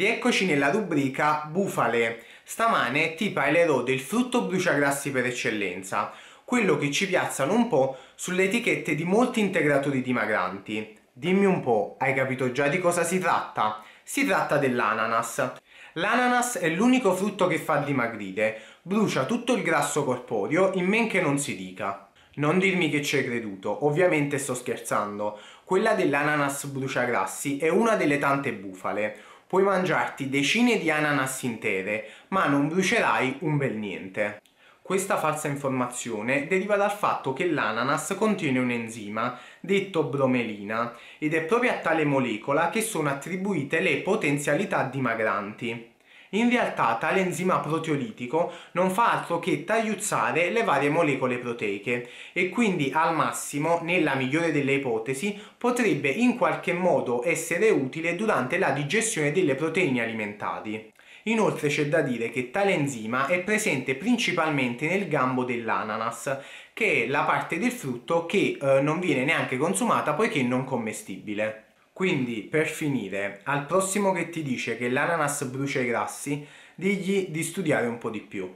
Rieccoci nella rubrica Bufale. Stamane ti parlerò del frutto bruciagrassi per eccellenza, quello che ci piazzano un po' sulle etichette di molti integratori dimagranti. Dimmi un po', hai capito già di cosa si tratta? Si tratta dell'ananas. L'ananas è l'unico frutto che fa dimagrire, brucia tutto il grasso corporeo in men che non si dica. Non dirmi che ci hai creduto, ovviamente sto scherzando. Quella dell'ananas bruciagrassi è una delle tante bufale. Puoi mangiarti decine di ananas intere, ma non brucerai un bel niente. Questa falsa informazione deriva dal fatto che l'ananas contiene un enzima, detto bromelina, ed è proprio a tale molecola che sono attribuite le potenzialità dimagranti. In realtà tale enzima proteolitico non fa altro che tagliuzzare le varie molecole proteiche e quindi al massimo, nella migliore delle ipotesi, potrebbe in qualche modo essere utile durante la digestione delle proteine alimentari. Inoltre c'è da dire che tale enzima è presente principalmente nel gambo dell'ananas, che è la parte del frutto che eh, non viene neanche consumata poiché non commestibile. Quindi, per finire, al prossimo che ti dice che l'ananas brucia i grassi, digli di studiare un po' di più.